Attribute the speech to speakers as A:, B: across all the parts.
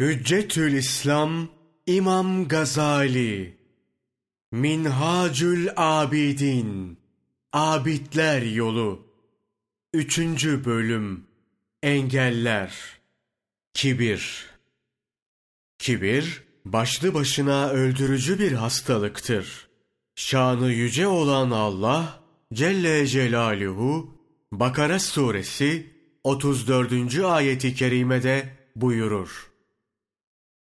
A: Hüccetül İslam İmam Gazali Minhacül Abidin Abidler Yolu Üçüncü Bölüm Engeller Kibir Kibir, başlı başına öldürücü bir hastalıktır. Şanı yüce olan Allah, Celle Celaluhu, Bakara suresi 34. ayeti kerimede buyurur.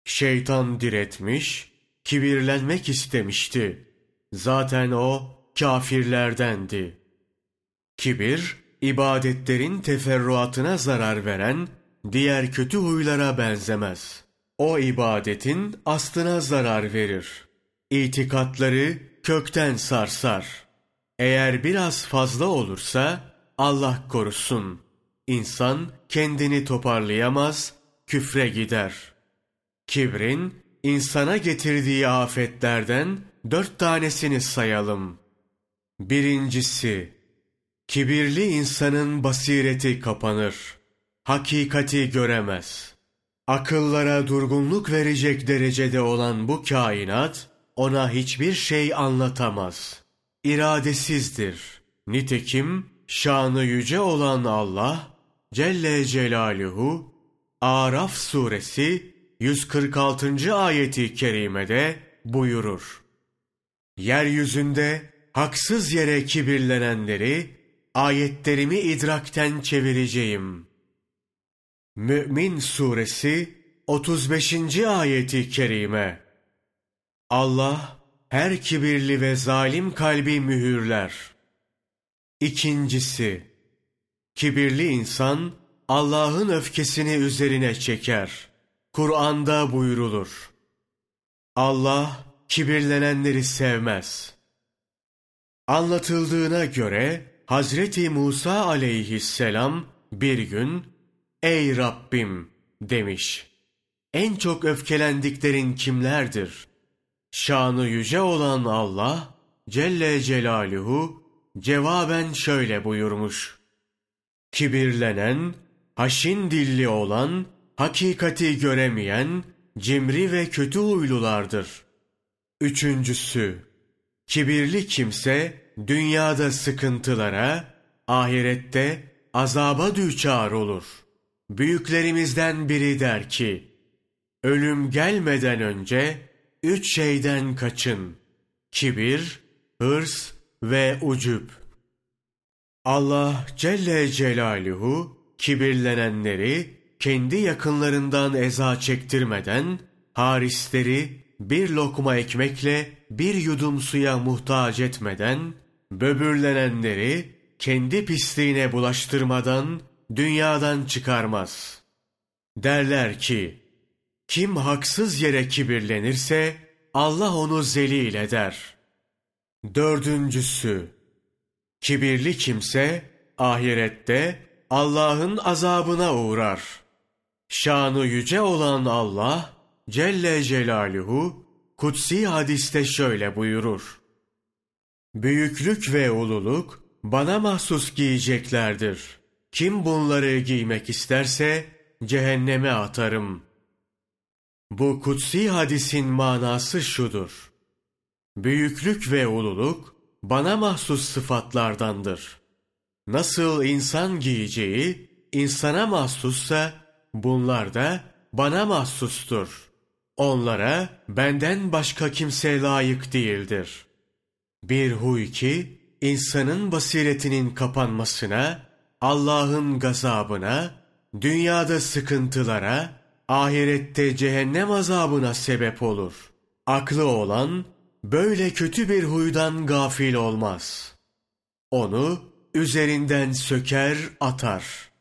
A: Şeytan diretmiş, kibirlenmek istemişti. Zaten o kafirlerdendi. Kibir, ibadetlerin teferruatına zarar veren diğer kötü huylara benzemez. O ibadetin aslına zarar verir. İtikatları kökten sarsar. Eğer biraz fazla olursa Allah korusun. İnsan kendini toparlayamaz, küfre gider.'' Kibrin insana getirdiği afetlerden dört tanesini sayalım. Birincisi, kibirli insanın basireti kapanır. Hakikati göremez. Akıllara durgunluk verecek derecede olan bu kainat, ona hiçbir şey anlatamaz. İradesizdir. Nitekim, şanı yüce olan Allah, Celle Celaluhu, Araf suresi 146. ayeti kerimede buyurur. Yeryüzünde haksız yere kibirlenenleri ayetlerimi idrakten çevireceğim. Mü'min suresi 35. ayeti kerime. Allah her kibirli ve zalim kalbi mühürler. İkincisi, kibirli insan Allah'ın öfkesini üzerine çeker.'' Kur'an'da buyrulur. Allah kibirlenenleri sevmez. Anlatıldığına göre Hazreti Musa aleyhisselam bir gün Ey Rabbim demiş. En çok öfkelendiklerin kimlerdir? Şanı yüce olan Allah Celle Celaluhu cevaben şöyle buyurmuş. Kibirlenen, haşin dilli olan hakikati göremeyen, cimri ve kötü huylulardır. Üçüncüsü, kibirli kimse dünyada sıkıntılara, ahirette azaba düçar olur. Büyüklerimizden biri der ki, ölüm gelmeden önce üç şeyden kaçın. Kibir, hırs ve ucup. Allah Celle Celaluhu kibirlenenleri kendi yakınlarından eza çektirmeden, harisleri bir lokma ekmekle bir yudum suya muhtaç etmeden, böbürlenenleri kendi pisliğine bulaştırmadan dünyadan çıkarmaz. Derler ki, kim haksız yere kibirlenirse Allah onu zelil eder. Dördüncüsü, kibirli kimse ahirette Allah'ın azabına uğrar.'' Şanı yüce olan Allah Celle Celaluhu kutsi hadiste şöyle buyurur. Büyüklük ve ululuk bana mahsus giyeceklerdir. Kim bunları giymek isterse cehenneme atarım. Bu kutsi hadisin manası şudur. Büyüklük ve ululuk bana mahsus sıfatlardandır. Nasıl insan giyeceği insana mahsussa Bunlar da bana mahsustur. Onlara benden başka kimse layık değildir. Bir huy ki, insanın basiretinin kapanmasına, Allah'ın gazabına, dünyada sıkıntılara, ahirette cehennem azabına sebep olur. Aklı olan, böyle kötü bir huydan gafil olmaz. Onu üzerinden söker atar.''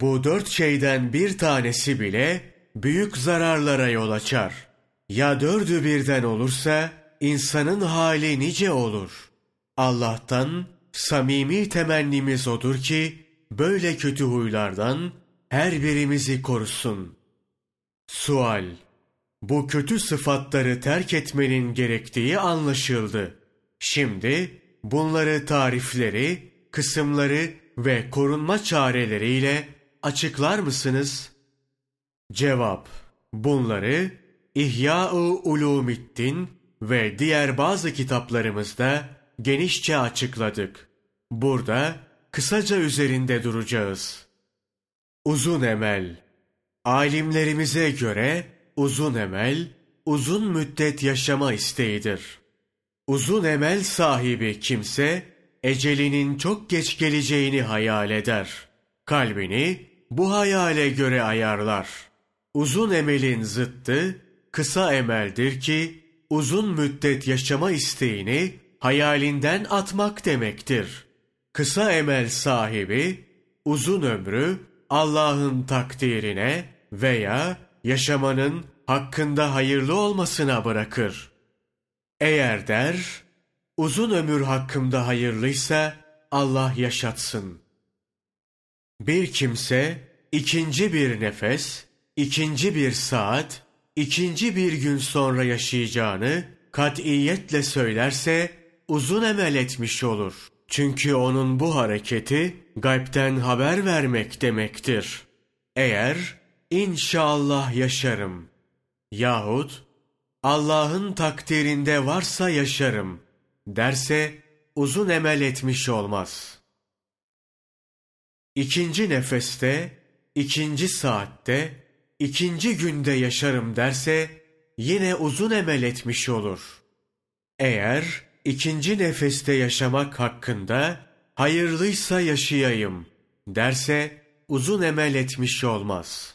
A: Bu dört şeyden bir tanesi bile büyük zararlara yol açar. Ya dördü birden olursa insanın hali nice olur. Allah'tan samimi temennimiz odur ki böyle kötü huylardan her birimizi korusun. Sual Bu kötü sıfatları terk etmenin gerektiği anlaşıldı. Şimdi bunları tarifleri, kısımları ve korunma çareleriyle açıklar mısınız? Cevap Bunları İhya-ı Ulumiddin ve diğer bazı kitaplarımızda genişçe açıkladık. Burada kısaca üzerinde duracağız. Uzun emel Alimlerimize göre uzun emel, uzun müddet yaşama isteğidir. Uzun emel sahibi kimse, ecelinin çok geç geleceğini hayal eder. Kalbini bu hayale göre ayarlar. Uzun emelin zıttı, kısa emeldir ki, uzun müddet yaşama isteğini hayalinden atmak demektir. Kısa emel sahibi, uzun ömrü Allah'ın takdirine veya yaşamanın hakkında hayırlı olmasına bırakır. Eğer der, uzun ömür hakkımda hayırlıysa Allah yaşatsın. Bir kimse ikinci bir nefes, ikinci bir saat, ikinci bir gün sonra yaşayacağını katiyetle söylerse uzun emel etmiş olur. Çünkü onun bu hareketi gaybten haber vermek demektir. Eğer inşallah yaşarım yahut Allah'ın takdirinde varsa yaşarım derse uzun emel etmiş olmaz. İkinci nefeste, ikinci saatte, ikinci günde yaşarım derse yine uzun emel etmiş olur. Eğer ikinci nefeste yaşamak hakkında hayırlıysa yaşayayım derse uzun emel etmiş olmaz.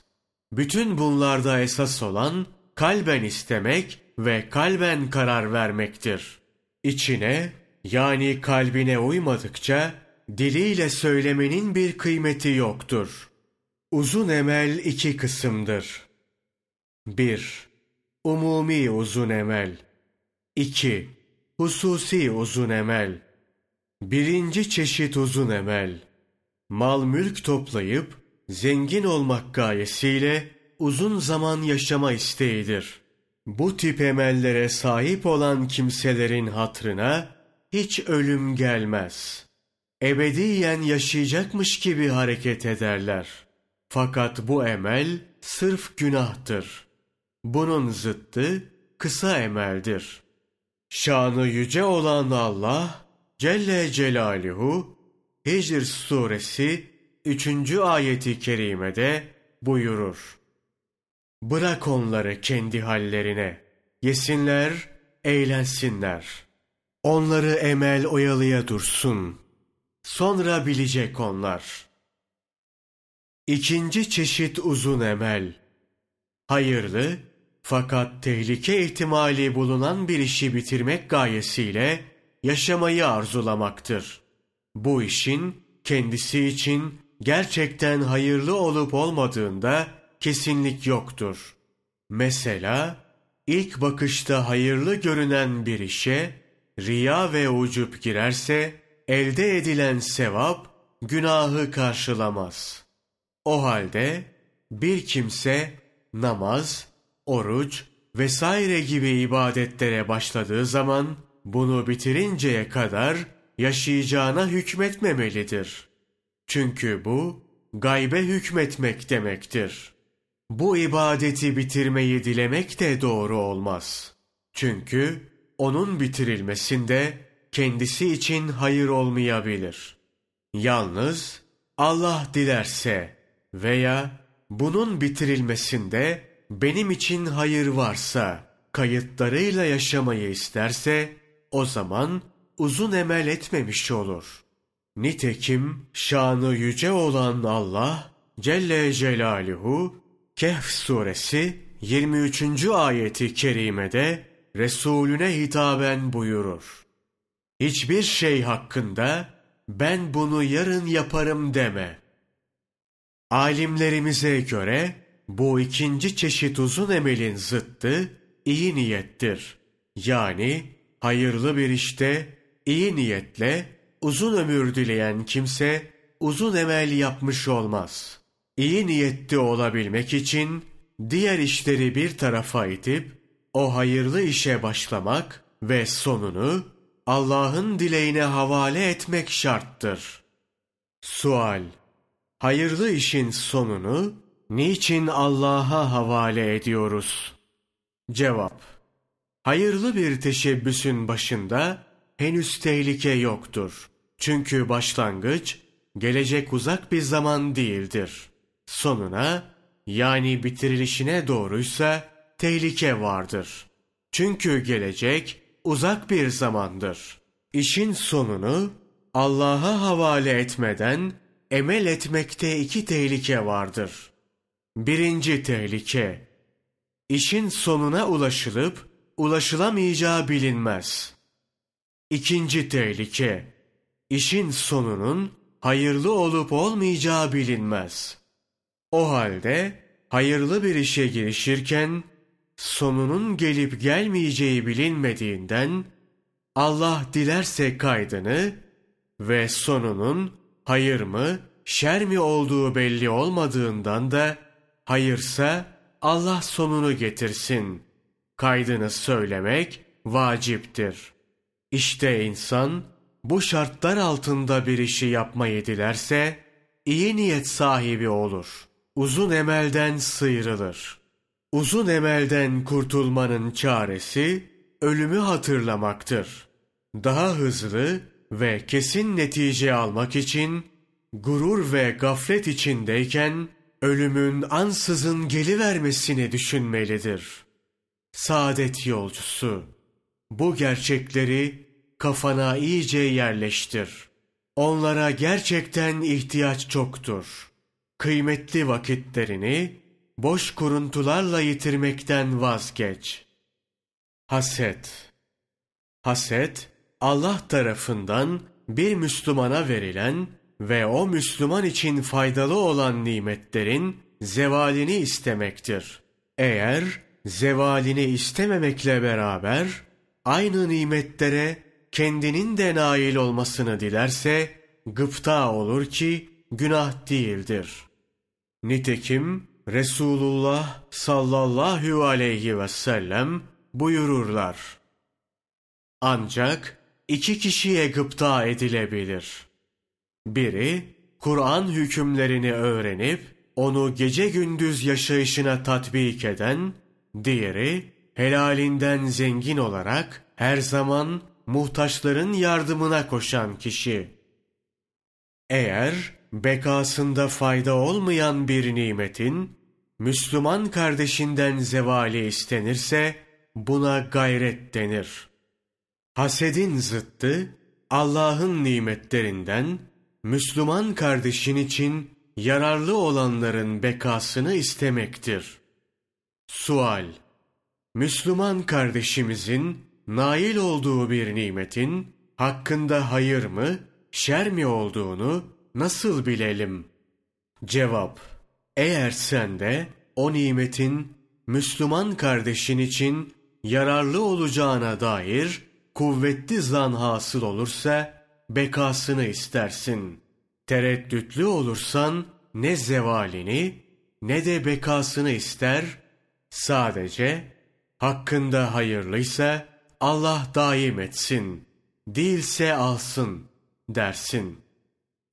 A: Bütün bunlarda esas olan kalben istemek ve kalben karar vermektir. İçine yani kalbine uymadıkça diliyle söylemenin bir kıymeti yoktur. Uzun emel iki kısımdır. 1. Umumi uzun emel 2. Hususi uzun emel Birinci çeşit uzun emel Mal mülk toplayıp zengin olmak gayesiyle uzun zaman yaşama isteğidir. Bu tip emellere sahip olan kimselerin hatrına hiç ölüm gelmez. Ebediyen yaşayacakmış gibi hareket ederler. Fakat bu emel sırf günahtır. Bunun zıttı kısa emeldir. Şanı yüce olan Allah Celle Celaluhu Hicr suresi 3. ayeti kerimede buyurur. Bırak onları kendi hallerine. Yesinler, eğlensinler. Onları emel oyalıya dursun. Sonra bilecek onlar. İkinci çeşit uzun emel. Hayırlı fakat tehlike ihtimali bulunan bir işi bitirmek gayesiyle yaşamayı arzulamaktır. Bu işin kendisi için gerçekten hayırlı olup olmadığında kesinlik yoktur. Mesela ilk bakışta hayırlı görünen bir işe riya ve ucup girerse elde edilen sevap günahı karşılamaz. O halde bir kimse namaz, oruç vesaire gibi ibadetlere başladığı zaman bunu bitirinceye kadar yaşayacağına hükmetmemelidir. Çünkü bu gaybe hükmetmek demektir. Bu ibadeti bitirmeyi dilemek de doğru olmaz. Çünkü onun bitirilmesinde kendisi için hayır olmayabilir. Yalnız Allah dilerse veya bunun bitirilmesinde benim için hayır varsa, kayıtlarıyla yaşamayı isterse, o zaman uzun emel etmemiş olur. Nitekim şanı yüce olan Allah Celle Celaluhu Kehf suresi 23. ayeti kerimede Resulüne hitaben buyurur. Hiçbir şey hakkında ben bunu yarın yaparım deme. Alimlerimize göre bu ikinci çeşit uzun emelin zıttı iyi niyettir. Yani hayırlı bir işte iyi niyetle uzun ömür dileyen kimse uzun emel yapmış olmaz. İyi niyetli olabilmek için diğer işleri bir tarafa itip o hayırlı işe başlamak ve sonunu Allah'ın dileğine havale etmek şarttır. Sual Hayırlı işin sonunu niçin Allah'a havale ediyoruz? Cevap Hayırlı bir teşebbüsün başında henüz tehlike yoktur. Çünkü başlangıç gelecek uzak bir zaman değildir. Sonuna yani bitirilişine doğruysa tehlike vardır. Çünkü gelecek uzak bir zamandır. İşin sonunu Allah'a havale etmeden emel etmekte iki tehlike vardır. Birinci tehlike, işin sonuna ulaşılıp ulaşılamayacağı bilinmez. İkinci tehlike, işin sonunun hayırlı olup olmayacağı bilinmez. O halde hayırlı bir işe girişirken sonunun gelip gelmeyeceği bilinmediğinden Allah dilerse kaydını ve sonunun hayır mı şer mi olduğu belli olmadığından da hayırsa Allah sonunu getirsin. Kaydını söylemek vaciptir. İşte insan bu şartlar altında bir işi yapmayı dilerse iyi niyet sahibi olur. Uzun emelden sıyrılır. Uzun emelden kurtulmanın çaresi ölümü hatırlamaktır. Daha hızlı ve kesin netice almak için gurur ve gaflet içindeyken ölümün ansızın gelivermesini düşünmelidir. Saadet yolcusu, bu gerçekleri kafana iyice yerleştir. Onlara gerçekten ihtiyaç çoktur. Kıymetli vakitlerini boş kuruntularla yitirmekten vazgeç. Haset Haset, Allah tarafından bir Müslümana verilen ve o Müslüman için faydalı olan nimetlerin zevalini istemektir. Eğer zevalini istememekle beraber aynı nimetlere kendinin de nail olmasını dilerse gıpta olur ki günah değildir. Nitekim Resulullah sallallahu aleyhi ve sellem buyururlar. Ancak iki kişiye gıpta edilebilir. Biri, Kur'an hükümlerini öğrenip, onu gece gündüz yaşayışına tatbik eden, diğeri, helalinden zengin olarak her zaman muhtaçların yardımına koşan kişi. Eğer bekasında fayda olmayan bir nimetin, Müslüman kardeşinden zevali istenirse, buna gayret denir. Hasedin zıttı, Allah'ın nimetlerinden, Müslüman kardeşin için yararlı olanların bekasını istemektir. Sual Müslüman kardeşimizin nail olduğu bir nimetin hakkında hayır mı, şer mi olduğunu nasıl bilelim? Cevap Eğer sen de o nimetin Müslüman kardeşin için yararlı olacağına dair kuvvetli zan hasıl olursa bekasını istersin. Tereddütlü olursan ne zevalini ne de bekasını ister, sadece hakkında hayırlıysa Allah daim etsin, değilse alsın dersin.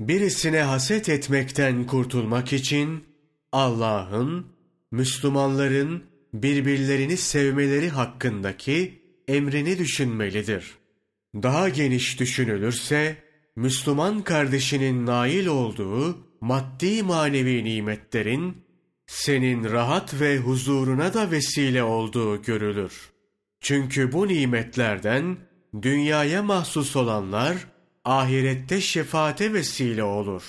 A: Birisine haset etmekten kurtulmak için Allah'ın, Müslümanların birbirlerini sevmeleri hakkındaki emrini düşünmelidir. Daha geniş düşünülürse, Müslüman kardeşinin nail olduğu maddi manevi nimetlerin senin rahat ve huzuruna da vesile olduğu görülür. Çünkü bu nimetlerden dünyaya mahsus olanlar ahirette şefaate vesile olur.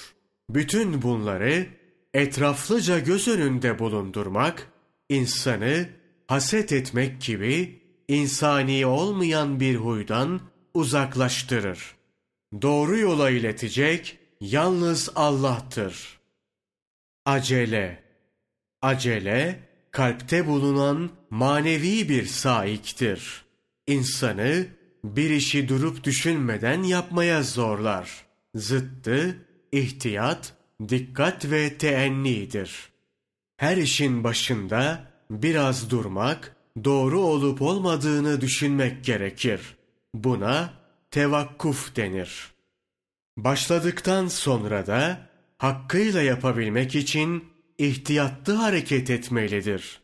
A: Bütün bunları etraflıca göz önünde bulundurmak, insanı haset etmek gibi insani olmayan bir huydan uzaklaştırır. Doğru yola iletecek yalnız Allah'tır. Acele Acele, kalpte bulunan manevi bir saiktir. İnsanı bir işi durup düşünmeden yapmaya zorlar. Zıttı, ihtiyat, dikkat ve teennidir. Her işin başında biraz durmak, doğru olup olmadığını düşünmek gerekir. Buna tevakkuf denir. Başladıktan sonra da hakkıyla yapabilmek için ihtiyatlı hareket etmelidir.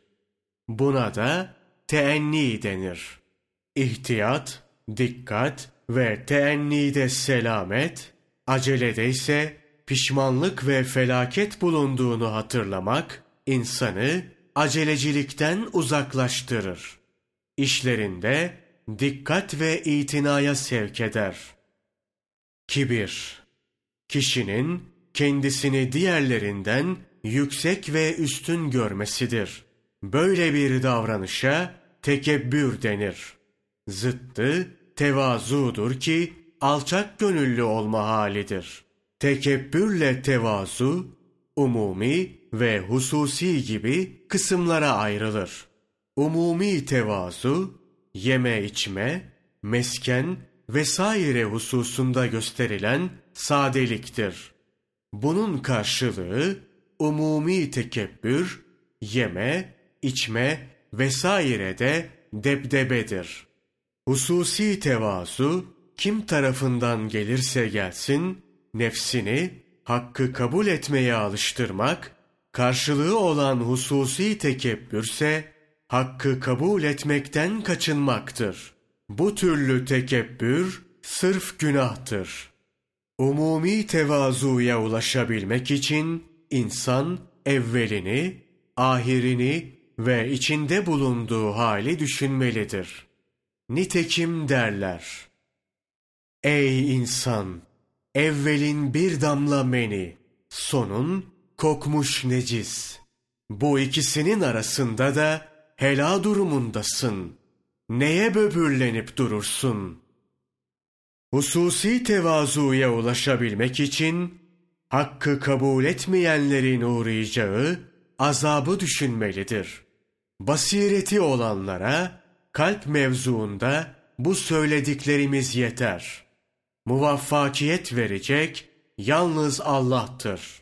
A: Buna da teenni denir. İhtiyat, dikkat ve teennide selamet, acelede ise pişmanlık ve felaket bulunduğunu hatırlamak, insanı acelecilikten uzaklaştırır. İşlerinde dikkat ve itinaya sevk eder. Kibir Kişinin kendisini diğerlerinden yüksek ve üstün görmesidir. Böyle bir davranışa tekebbür denir. Zıttı tevazudur ki alçak gönüllü olma halidir. Tekebbürle tevazu, umumi ve hususi gibi kısımlara ayrılır. Umumi tevazu, yeme içme, mesken vesaire hususunda gösterilen sadeliktir. Bunun karşılığı umumi tekebbür, yeme, içme vesaire de debdebedir. Hususi tevazu kim tarafından gelirse gelsin nefsini hakkı kabul etmeye alıştırmak, karşılığı olan hususi tekebbürse hakkı kabul etmekten kaçınmaktır. Bu türlü tekebbür sırf günahtır. Umumi tevazuya ulaşabilmek için insan evvelini, ahirini ve içinde bulunduğu hali düşünmelidir. Nitekim derler. Ey insan! Evvelin bir damla meni, sonun kokmuş necis. Bu ikisinin arasında da hela durumundasın. Neye böbürlenip durursun? Hususi tevazuya ulaşabilmek için hakkı kabul etmeyenlerin uğrayacağı azabı düşünmelidir. Basireti olanlara kalp mevzuunda bu söylediklerimiz yeter. Muvaffakiyet verecek yalnız Allah'tır.